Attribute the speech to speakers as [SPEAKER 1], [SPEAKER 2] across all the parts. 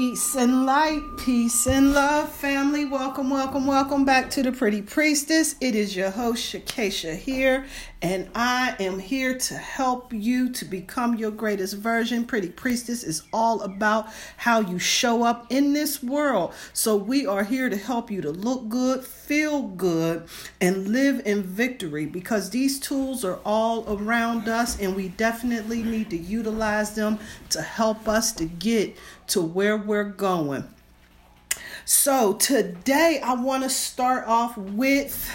[SPEAKER 1] Peace and light, peace and love, family. Welcome, welcome, welcome back to the Pretty Priestess. It is your host, Shakesha, here, and I am here to help you to become your greatest version. Pretty Priestess is all about how you show up in this world. So, we are here to help you to look good, feel good, and live in victory because these tools are all around us, and we definitely need to utilize them to help us to get to where we're going. So, today I want to start off with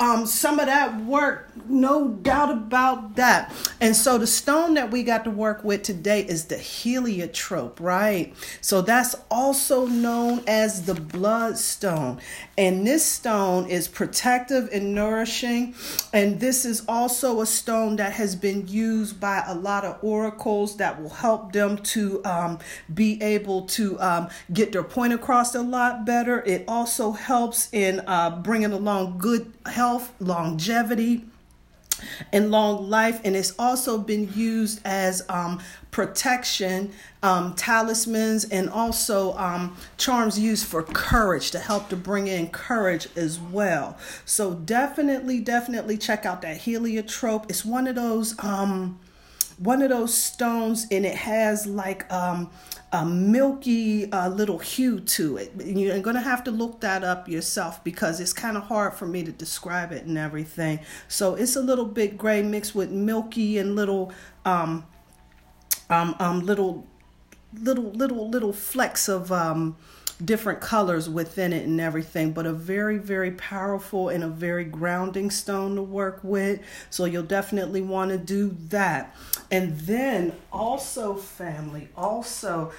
[SPEAKER 1] um, some of that work, no doubt about that. And so the stone that we got to work with today is the heliotrope, right? So that's also known as the bloodstone. And this stone is protective and nourishing. And this is also a stone that has been used by a lot of oracles that will help them to um, be able to um, get their point across a lot better. It also helps in uh, bringing along good health longevity, and long life. And it's also been used as um, protection, um, talismans, and also um, charms used for courage to help to bring in courage as well. So definitely, definitely check out that heliotrope. It's one of those. Um, one of those stones and it has like um, a milky uh, little hue to it. You're going to have to look that up yourself because it's kind of hard for me to describe it and everything. So it's a little bit gray mixed with milky and little um, um, um little little little little flecks of um different colors within it and everything, but a very, very powerful and a very grounding stone to work with. So you'll definitely want to do that. And then also, family, also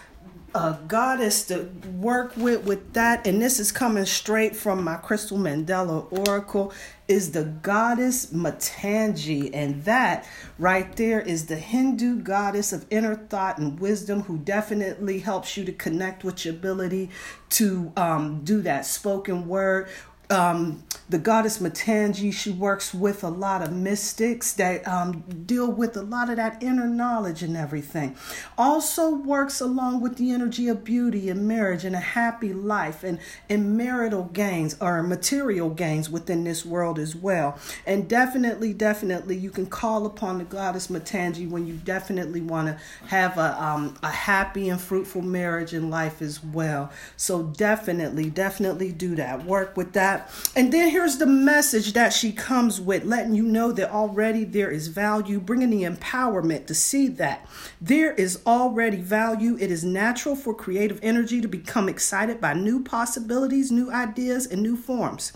[SPEAKER 1] a goddess to work with with that and this is coming straight from my crystal mandala oracle is the goddess matangi and that right there is the hindu goddess of inner thought and wisdom who definitely helps you to connect with your ability to um, do that spoken word um, the goddess Matangi, she works with a lot of mystics that um, deal with a lot of that inner knowledge and everything. Also works along with the energy of beauty and marriage and a happy life and, and marital gains or material gains within this world as well. And definitely, definitely, you can call upon the goddess Matangi when you definitely want to have a, um, a happy and fruitful marriage and life as well. So definitely, definitely do that. Work with that and then here's the message that she comes with, letting you know that already there is value, bringing the empowerment to see that there is already value. It is natural for creative energy to become excited by new possibilities, new ideas, and new forms.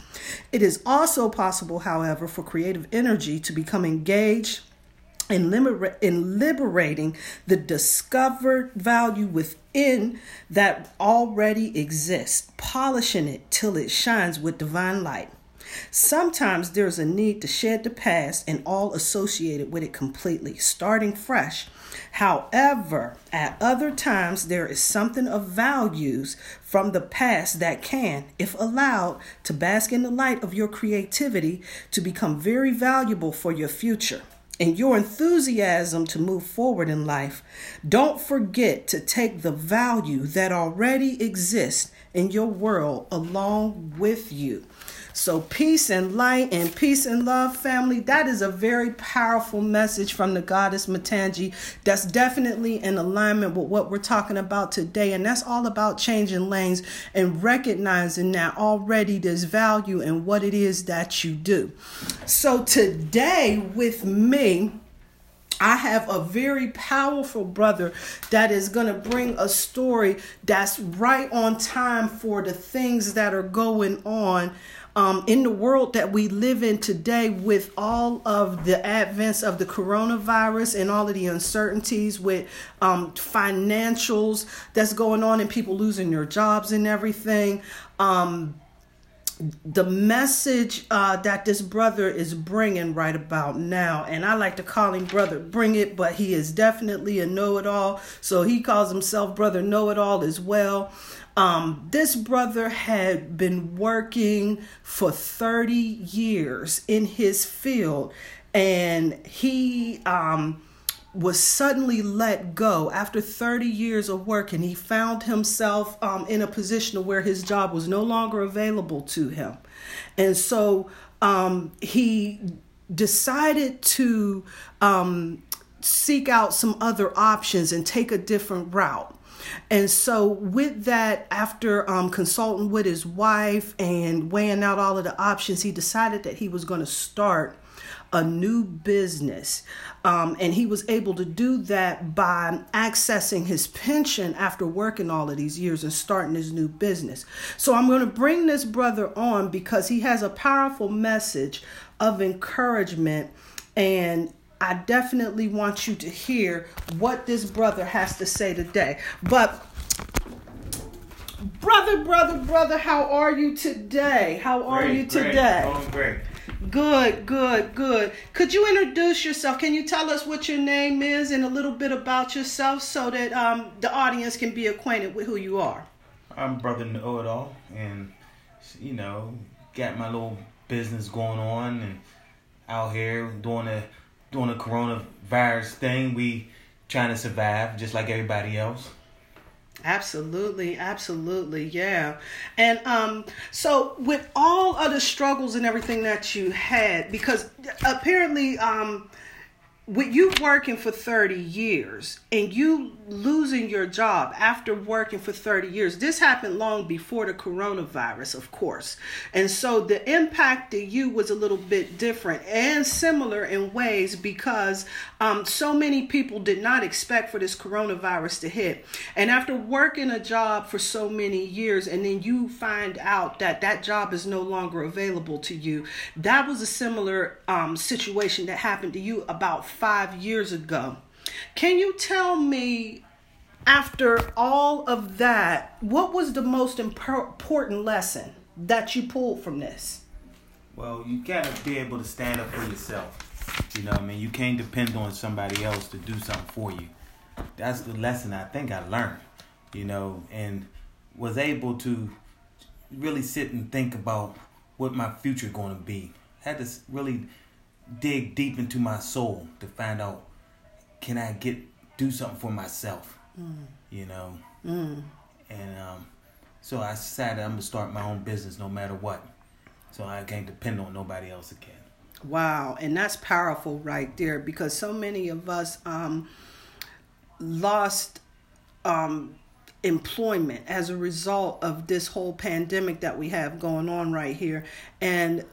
[SPEAKER 1] It is also possible, however, for creative energy to become engaged in, in liberating the discovered value within that already exists, polishing it till it shines with divine light. Sometimes there's a need to shed the past and all associated with it completely, starting fresh. However, at other times, there is something of values from the past that can, if allowed, to bask in the light of your creativity, to become very valuable for your future and your enthusiasm to move forward in life, don't forget to take the value that already exists in your world along with you. So, peace and light and peace and love, family. That is a very powerful message from the goddess Matangi. That's definitely in alignment with what we're talking about today. And that's all about changing lanes and recognizing that already there's value in what it is that you do. So, today with me, I have a very powerful brother that is going to bring a story that's right on time for the things that are going on um, in the world that we live in today, with all of the advents of the coronavirus and all of the uncertainties with um, financials that's going on and people losing their jobs and everything. Um, the message uh, that this brother is bringing right about now, and I like to call him Brother Bring It, but he is definitely a know it all. So he calls himself Brother Know It All as well. Um, this brother had been working for 30 years in his field, and he um, was suddenly let go after 30 years of work and he found himself um, in a position where his job was no longer available to him. And so um, he decided to um, seek out some other options and take a different route and so, with that, after um, consulting with his wife and weighing out all of the options, he decided that he was going to start a new business. Um, and he was able to do that by accessing his pension after working all of these years and starting his new business. So I'm going to bring this brother on because he has a powerful message of encouragement and I definitely want you to hear what this brother has to say today. But brother, brother, brother, how are you today? How are
[SPEAKER 2] great,
[SPEAKER 1] you today?
[SPEAKER 2] Great, great.
[SPEAKER 1] Good, good, good. Could you introduce yourself? Can you tell us what your name is and a little bit about yourself so that um, the audience can be acquainted with who you are?
[SPEAKER 2] I'm Brother Know and you know, got my little business going on and out here doing a doing the coronavirus thing. We trying to survive just like everybody else.
[SPEAKER 1] Absolutely, absolutely, yeah. And um, so with all of the struggles and everything that you had, because apparently um, with you working for 30 years and you losing your job after working for 30 years this happened long before the coronavirus of course. And so the impact to you was a little bit different and similar in ways because um, so many people did not expect for this coronavirus to hit. And after working a job for so many years and then you find out that that job is no longer available to you that was a similar um, situation that happened to you about five years ago. Can you tell me, after all of that, what was the most important lesson that you pulled from this?
[SPEAKER 2] Well, you gotta be able to stand up for yourself. You know, I mean, you can't depend on somebody else to do something for you. That's the lesson I think I learned. You know, and was able to really sit and think about what my future going to be. Had to really dig deep into my soul to find out can I get do something for myself, mm. you know, mm. and um, so I decided I'm gonna start my own business no matter what, so I can't depend on nobody else again.
[SPEAKER 1] Wow, and that's powerful right there because so many of us um, lost um, employment as a result of this whole pandemic that we have going on right here, and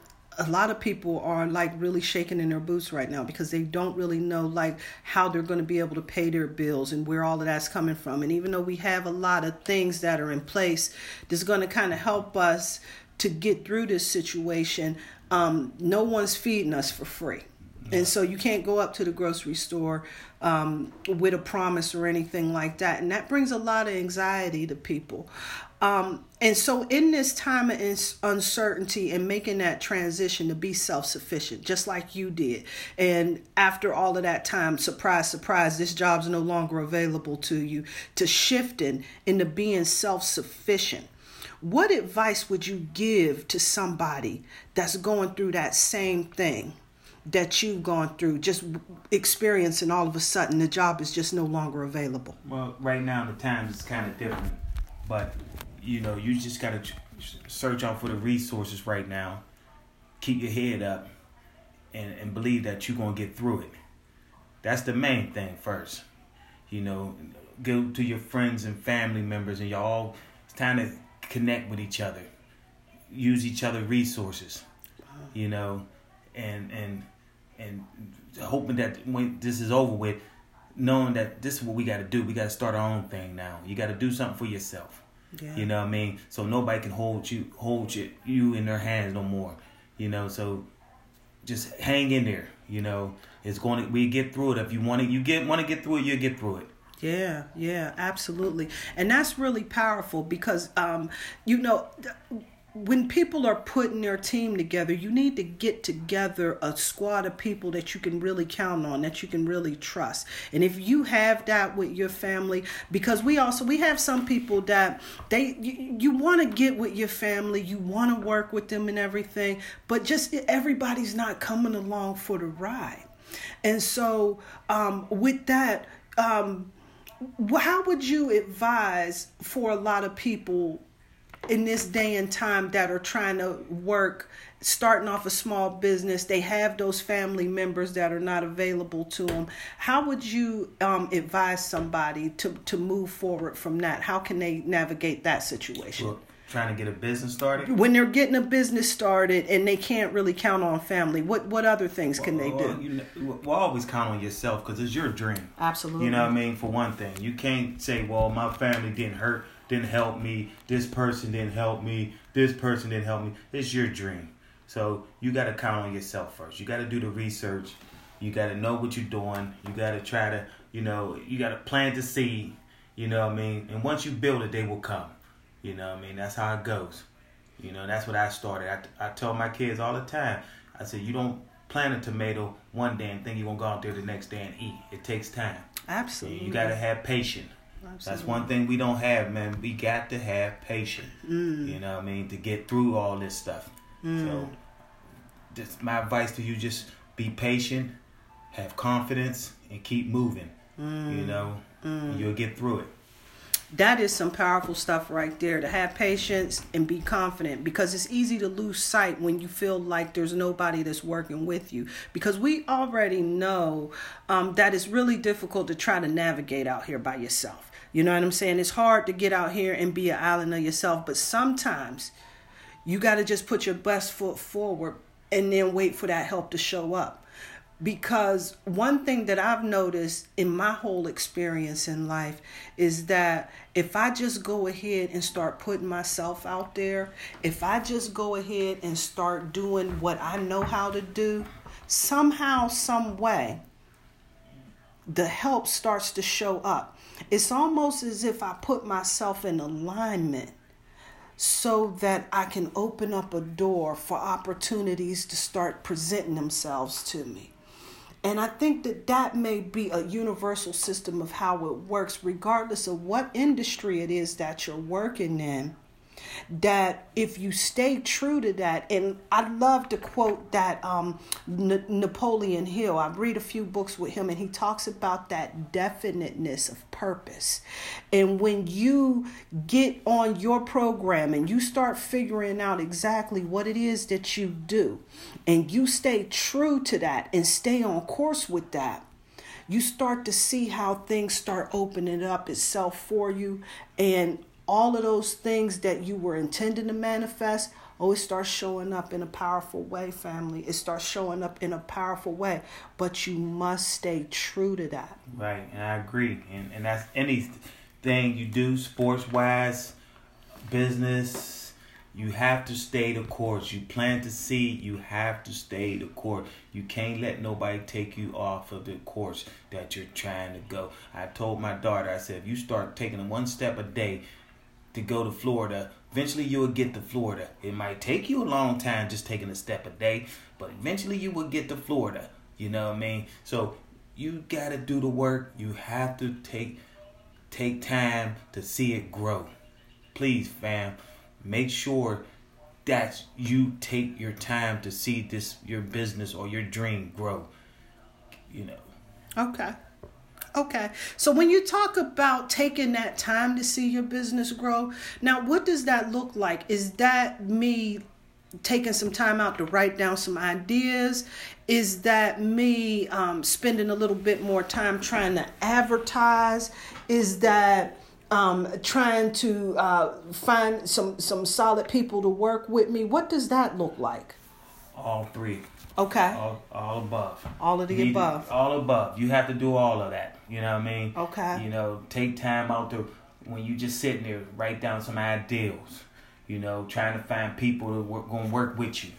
[SPEAKER 1] a lot of people are like really shaking in their boots right now because they don't really know like how they're going to be able to pay their bills and where all of that's coming from and even though we have a lot of things that are in place that's going to kind of help us to get through this situation um, no one's feeding us for free and so you can't go up to the grocery store um, with a promise or anything like that. And that brings a lot of anxiety to people. Um, and so, in this time of uncertainty and making that transition to be self sufficient, just like you did, and after all of that time, surprise, surprise, this job's no longer available to you, to shifting into being self sufficient. What advice would you give to somebody that's going through that same thing? that you've gone through, just experiencing all of a sudden the job is just no longer available?
[SPEAKER 2] Well, right now the times is kind of different, but you know you just gotta search out for the resources right now. Keep your head up, and and believe that you're gonna get through it. That's the main thing first. You know, go to your friends and family members, and y'all. It's time to connect with each other, use each other resources. You know, and and and hoping that when this is over with, knowing that this is what we got to do. We got to start our own thing now. You got to do something for yourself. Yeah. You know what I mean? So nobody can hold you hold you, you in their hands no more. You know, so just hang in there. You know, it's going to we get through it. If you want to, you get want to get through it, you get through it.
[SPEAKER 1] Yeah, yeah, absolutely. And that's really powerful because um you know when people are putting their team together, you need to get together a squad of people that you can really count on, that you can really trust. And if you have that with your family, because we also we have some people that they you, you want to get with your family, you want to work with them and everything, but just everybody's not coming along for the ride. And so, um, with that, um, how would you advise for a lot of people in this day and time that are trying to work starting off a small business they have those family members that are not available to them how would you um, advise somebody to, to move forward from that? How can they navigate that situation?
[SPEAKER 2] Well, trying to get a business started?
[SPEAKER 1] When they're getting a business started and they can't really count on family what what other things can
[SPEAKER 2] well,
[SPEAKER 1] they do
[SPEAKER 2] you know, well always count on yourself because it's your dream.
[SPEAKER 1] Absolutely
[SPEAKER 2] you know what i mean? For one thing. You can't say well my family didn't hurt didn't help me this person didn't help me this person didn't help me it's your dream so you got to count on yourself first. You got to do the research. You got to know what you're doing. You got to try to, you know, you got to plant the seed. You know what I mean? And once you build it, they will come. You know what I mean? That's how it goes. You know, that's what I started. I, I tell my kids all the time. I said, you don't plant a tomato one day and think you're going to go out there the next day and eat. It takes time.
[SPEAKER 1] Absolutely.
[SPEAKER 2] You got to have patience. Absolutely. That's one thing we don't have, man. We got to have patience. Mm. You know what I mean? To get through all this stuff. Mm. So just my advice to you just be patient, have confidence, and keep moving. Mm. You know, mm. you'll get through it.
[SPEAKER 1] That is some powerful stuff right there to have patience and be confident because it's easy to lose sight when you feel like there's nobody that's working with you. Because we already know um, that it's really difficult to try to navigate out here by yourself. You know what I'm saying? It's hard to get out here and be an island of yourself, but sometimes you got to just put your best foot forward and then wait for that help to show up. Because one thing that I've noticed in my whole experience in life is that if I just go ahead and start putting myself out there, if I just go ahead and start doing what I know how to do, somehow, some way, the help starts to show up. It's almost as if I put myself in alignment so that I can open up a door for opportunities to start presenting themselves to me. And I think that that may be a universal system of how it works, regardless of what industry it is that you're working in that if you stay true to that, and I love to quote that um, N- Napoleon Hill. I read a few books with him, and he talks about that definiteness of purpose. And when you get on your program and you start figuring out exactly what it is that you do, and you stay true to that and stay on course with that you start to see how things start opening up itself for you and all of those things that you were intending to manifest oh it starts showing up in a powerful way family. It starts showing up in a powerful way. But you must stay true to that.
[SPEAKER 2] Right and i agree. And, and that's anything you do sports wise business you have to stay the course. You plant the seed you have to stay the course. You can't let nobody take you off of the course that you're trying to go. I told my daughter i said if you start taking one step a day to go to Florida. Eventually, you will get to Florida. It might take you a long time just taking a step a day, but eventually, you will get to Florida. You know what I mean? So you got to do the work. You have to take take time to see it grow. Please, fam, make sure that you take your time to see this your business or your dream grow. You know.
[SPEAKER 1] Okay. Okay. So when you talk about taking that time to see your business grow, now what does that look like? Is that me taking some time out to write down some ideas? Is that me um, spending a little bit more time trying to advertise? Is that um, trying to uh, find some some solid people to work with me? What does that look like?
[SPEAKER 2] All three.
[SPEAKER 1] Okay.
[SPEAKER 2] All, all above.
[SPEAKER 1] All of the
[SPEAKER 2] Need,
[SPEAKER 1] above.
[SPEAKER 2] All above. You have to do all of that. You know what I mean?
[SPEAKER 1] Okay.
[SPEAKER 2] You know, take time out to when you just sitting there, write down some ideals. You know, trying to find people to work, gonna work with you.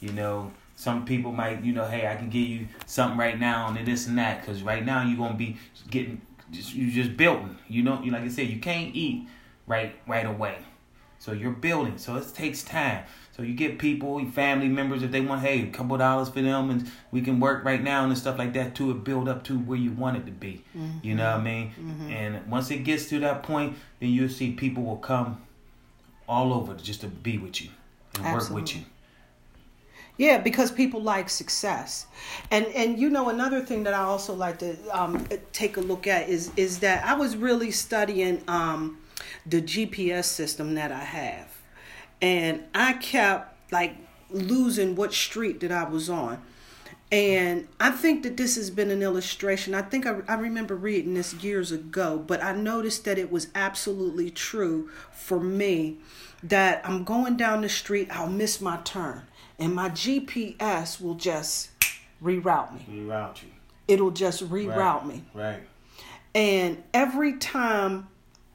[SPEAKER 2] You know, some people might, you know, hey, I can give you something right now and this and that, because right now you're gonna be getting, just you just building. You know, you like I said, you can't eat right right away. So you're building. So it takes time. So you get people, family members, if they want, hey, a couple dollars for them, and we can work right now and stuff like that to it build up to where you want it to be. Mm-hmm. You know what I mean? Mm-hmm. And once it gets to that point, then you'll see people will come all over just to be with you and Absolutely. work with you.
[SPEAKER 1] Yeah, because people like success, and and you know another thing that I also like to um, take a look at is is that I was really studying um, the GPS system that I have, and I kept like losing what street that I was on. And I think that this has been an illustration. I think I, I remember reading this years ago, but I noticed that it was absolutely true for me that I'm going down the street, I'll miss my turn and my GPS will just reroute me.
[SPEAKER 2] Reroute you.
[SPEAKER 1] It'll just reroute
[SPEAKER 2] right.
[SPEAKER 1] me.
[SPEAKER 2] Right.
[SPEAKER 1] And every time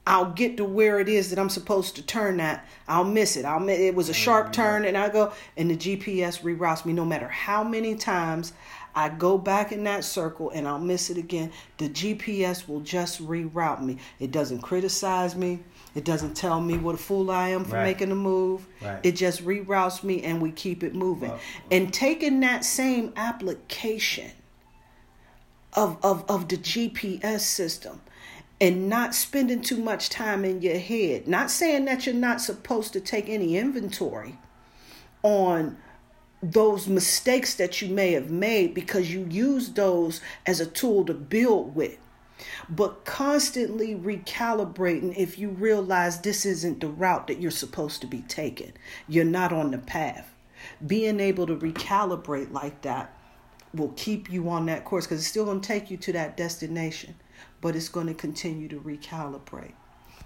[SPEAKER 1] I'll get to where it is that I'm supposed to turn that. I'll miss it. I'll miss, it was a mm-hmm. sharp turn and I go and the GPS reroutes me no matter how many times I go back in that circle and I'll miss it again. The GPS will just reroute me. It doesn't criticize me. It doesn't tell me what a fool I am for
[SPEAKER 2] Right.
[SPEAKER 1] making a move.
[SPEAKER 2] Right.
[SPEAKER 1] It just reroutes me and we keep it moving.
[SPEAKER 2] Well-
[SPEAKER 1] and taking that same application of, of, of the GPS system and not spending too much time in your head. Not saying that you're not supposed to take any inventory on those mistakes that you may have made because you use those as a tool to build with. But constantly recalibrating if you realize this isn't the route that you're supposed to be taking. You're not on the path. Being able to recalibrate like that will keep you on that course because it's still going to take you to that destination, but it's going to continue to recalibrate.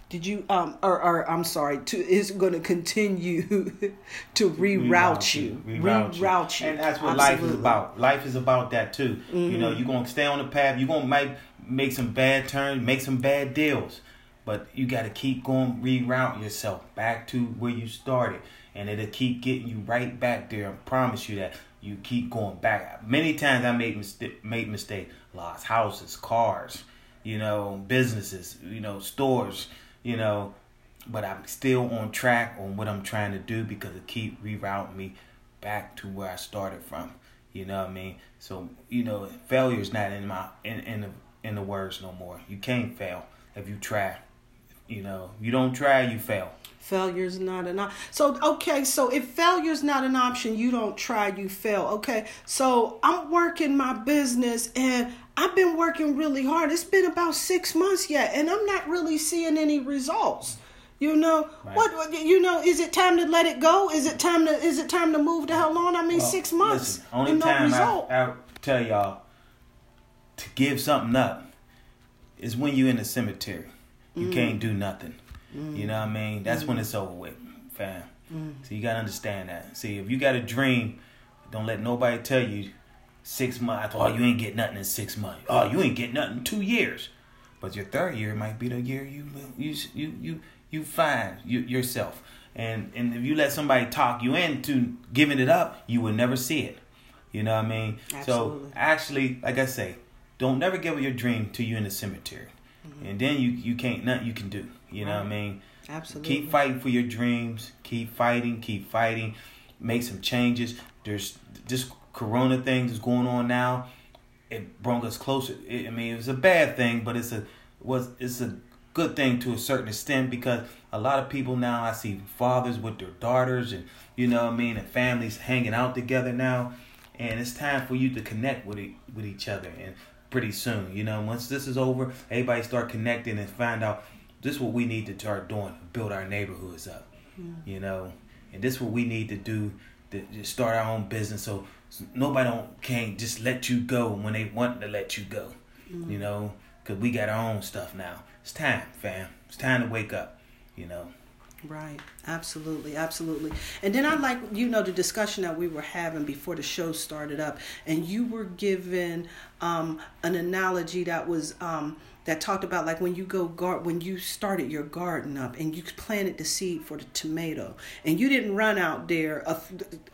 [SPEAKER 1] Did you um or, or I'm sorry to it's going to continue to reroute you,
[SPEAKER 2] reroute you. and that's what life is about. Life is about that too. You know, you're gonna stay on the path. You're gonna make make some bad turns, make some bad deals, but you got to keep going, reroute yourself back to where you started, and it'll keep getting you right back there. I promise you that. You keep going back. Many times I made mistake, made mistake, lost houses, cars, you know, businesses, you know, stores, you know, but I'm still on track on what I'm trying to do because it keep rerouting me back to where I started from. You know what I mean? So you know, failure is not in my in in the in the words no more. You can't fail if you try. You know, you don't try, you fail.
[SPEAKER 1] Failure's not an option. So okay, so if failure's not an option, you don't try, you fail. Okay, so I'm working my business and I've been working really hard. It's been about six months yet, and I'm not really seeing any results. You know
[SPEAKER 2] Right.
[SPEAKER 1] what? You know, is it time to let it go? Is it time to? Is it time to move to hell on? I mean,
[SPEAKER 2] Well,
[SPEAKER 1] six months
[SPEAKER 2] Listen, only
[SPEAKER 1] no
[SPEAKER 2] time
[SPEAKER 1] result.
[SPEAKER 2] I, I tell y'all to give something up is when you're in the cemetery. You
[SPEAKER 1] Mm.
[SPEAKER 2] can't do nothing. You know what I mean? That's when it's over with, fam.
[SPEAKER 1] Mm.
[SPEAKER 2] So you gotta understand that. See, if you got a dream, don't let nobody tell you six months. Oh, you ain't get nothing in six months. Oh, you ain't get nothing in two years. But your third year might be the year you you you you you find you, yourself. And and if you let somebody talk you into giving it up, you will never see it. You know what I mean?
[SPEAKER 1] Absolutely.
[SPEAKER 2] So actually, like I say, don't never give up your dream till you in the cemetery, mm-hmm. and then you you can't nothing you can do. You know what I mean?
[SPEAKER 1] Absolutely.
[SPEAKER 2] Keep fighting for your dreams. Keep fighting. Keep fighting. Make some changes. There's this Corona thing that's going on now. It brought us closer. It, I mean, it was a bad thing, but it's a was it's a good thing to a certain extent because a lot of people now I see fathers with their daughters and you know what I mean and families hanging out together now, and it's time for you to connect with e- with each other and pretty soon. You know, once this is over, everybody start connecting and find out this is what we need to start doing, build our neighborhoods up. You know, and this is what we need to do to, start our own business. So, so nobody don't can't just let you go when they want to let you go. You know, because we got our own stuff now. It's time, fam. It's time to wake up. You know.
[SPEAKER 1] Right. Absolutely. Absolutely. And then I like, you know, the discussion that we were having before the show started up, and you were given um, an analogy that was um, that talked about like when you go guard when you started your garden up and you planted the seed for the tomato, and you didn't run out there a,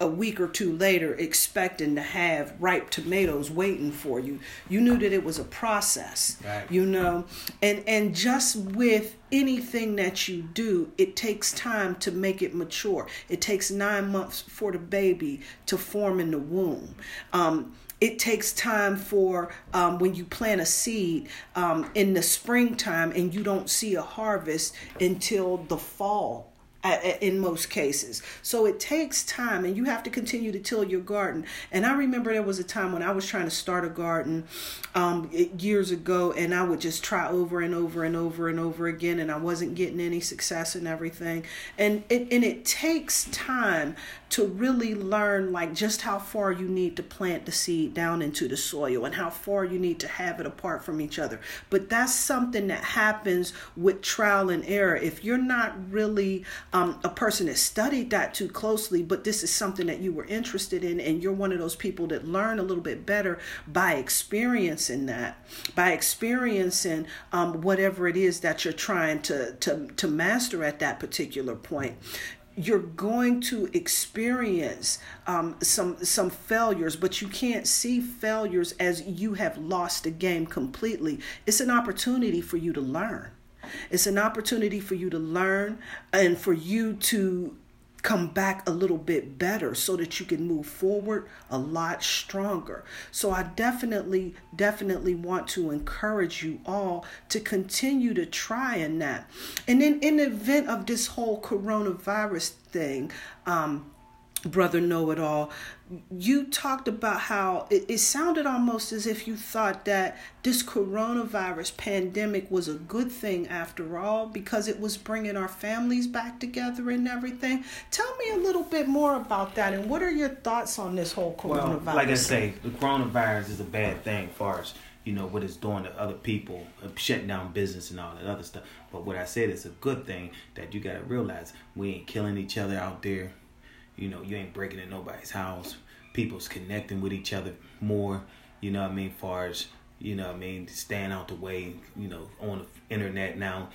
[SPEAKER 1] a week or two later expecting to have ripe tomatoes waiting for you. You knew that it was a process.
[SPEAKER 2] Right.
[SPEAKER 1] You know, and and just with anything that you do, it takes time to make it mature. It takes nine months for the baby to form in the womb. Um, it takes time for um, when you plant a seed um, in the springtime and you don't see a harvest until the fall in most cases. So it takes time and you have to continue to till your garden. And I remember there was a time when I was trying to start a garden um, years ago and I would just try over and over and over and over again and I wasn't getting any success and everything. And it, and it takes time to really learn like just how far you need to plant the seed down into the soil and how far you need to have it apart from each other. But that's something that happens with trial and error. If you're not really um, a person that studied that too closely, but this is something that you were interested in, and you're one of those people that learn a little bit better by experiencing that, by experiencing um, whatever it is that you're trying to, to, to master at that particular point you're going to experience um, some some failures, but you can't see failures as you have lost the game completely. It's an opportunity for you to learn. It's an opportunity for you to learn and for you to come back a little bit better so that you can move forward a lot stronger. So I definitely, definitely want to encourage you all to continue to try in that. And then in the event of this whole coronavirus thing, um, brother know it all. You talked about how it, it, sounded almost as if you thought that this coronavirus pandemic was a good thing after all because it was bringing our families back together and everything. Tell me a little bit more about that and what are your thoughts on this whole coronavirus
[SPEAKER 2] well, like i say the coronavirus is a bad thing for us you know what it's doing to other people uh, shutting down business and all that other stuff. But what i said is a good thing that you got to realize we ain't killing each other out there you know, you ain't breaking in nobody's house. People's connecting with each other more. You know what I mean? Far as you know, what I mean, staying out the way. You know, on the internet now.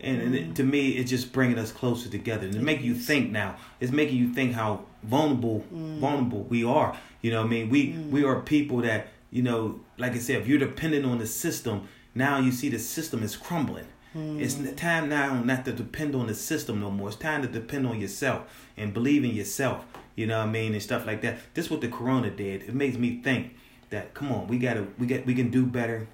[SPEAKER 2] And, and it, to me, it's just bringing us closer together. And it's making you think now. It's making you think how vulnerable, mm. vulnerable we are. You know, what I mean, we mm. we are people that you know, like I said, if you're dependent on the system, now you see the system is crumbling. Mm. It's time now not to depend on the system no more. It's time to depend on yourself and believe in yourself. You know what I mean and stuff like that. This is what the corona did. It makes me think that come on, we gotta we get we can do better.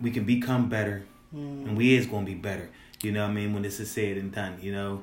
[SPEAKER 2] We can become better, mm. and we is gonna be better. You know what I mean when this is said and done. You know,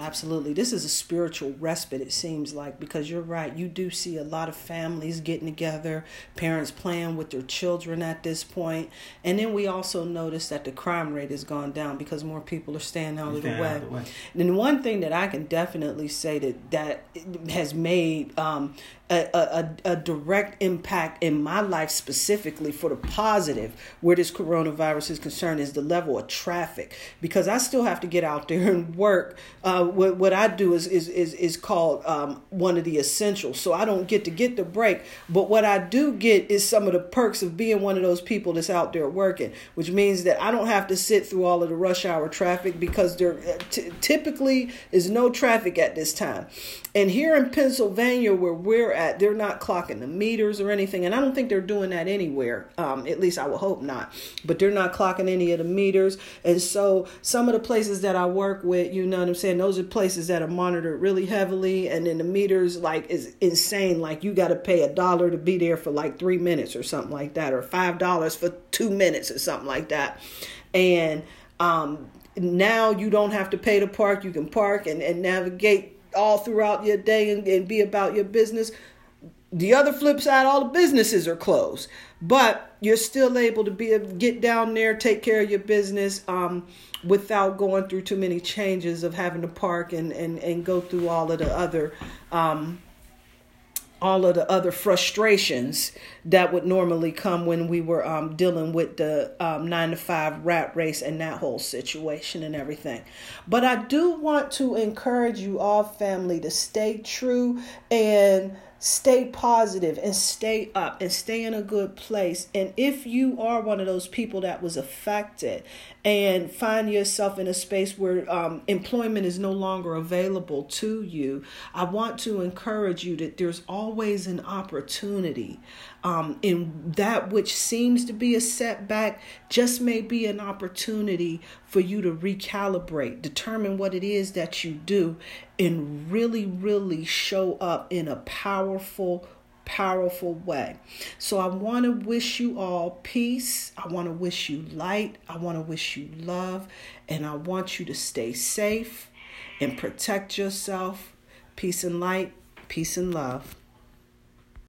[SPEAKER 1] Absolutely. This is a spiritual respite, it seems like, because you're right. You do see a lot of families getting together, parents playing with their children at this point. And then we also notice that the crime rate has gone down because more people are staying out, of the, way. the way. And one thing that I can definitely say that, that has made um, a, a, a direct impact in my life specifically for the positive where this coronavirus is concerned is the level of traffic because I still have to get out there and work. Uh, what, what I do is, is, is, is called um, one of the essentials. So I don't get to get the break. But what I do get is some of the perks of being one of those people that's out there working, which means that I don't have to sit through all of the rush hour traffic because there uh, t- typically is no traffic at this time. And here in Pennsylvania, where we're at, they're not clocking the meters or anything. And I don't think they're doing that anywhere. Um, at least I would hope not. But they're not clocking any of the meters. And so some of the places that I work with, you know what I'm saying, those are places that are monitored really heavily. And then the meters, like, is insane. Like, you got to pay a dollar to be there for like three minutes or something like that, or $5 for two minutes or something like that. And, um, now you don't have to pay to park. You can park and, and navigate all throughout your day and, and be about your business. The other flip side, all the businesses are closed, but you're still able to be get down there, take care of your business um, without going through too many changes of having to park and, and, and go through all of the other um, all of the other frustrations that would normally come when we were um, dealing with the um, nine to five rat race and that whole situation and everything. But I do want to encourage you all, family, to stay true and stay positive and stay up and stay in a good place. And if you are one of those people that was affected and find yourself in a space where um, employment is no longer available to you, I want to encourage you that there's always an opportunity um, in that which seems to be a setback, just may be an opportunity for you to recalibrate, determine what it is that you do, and really, really show up in a powerful, powerful way. So I want to wish you all peace. I want to wish you light. I want to wish you love. And I want you to stay safe and protect yourself. Peace and light, peace and love.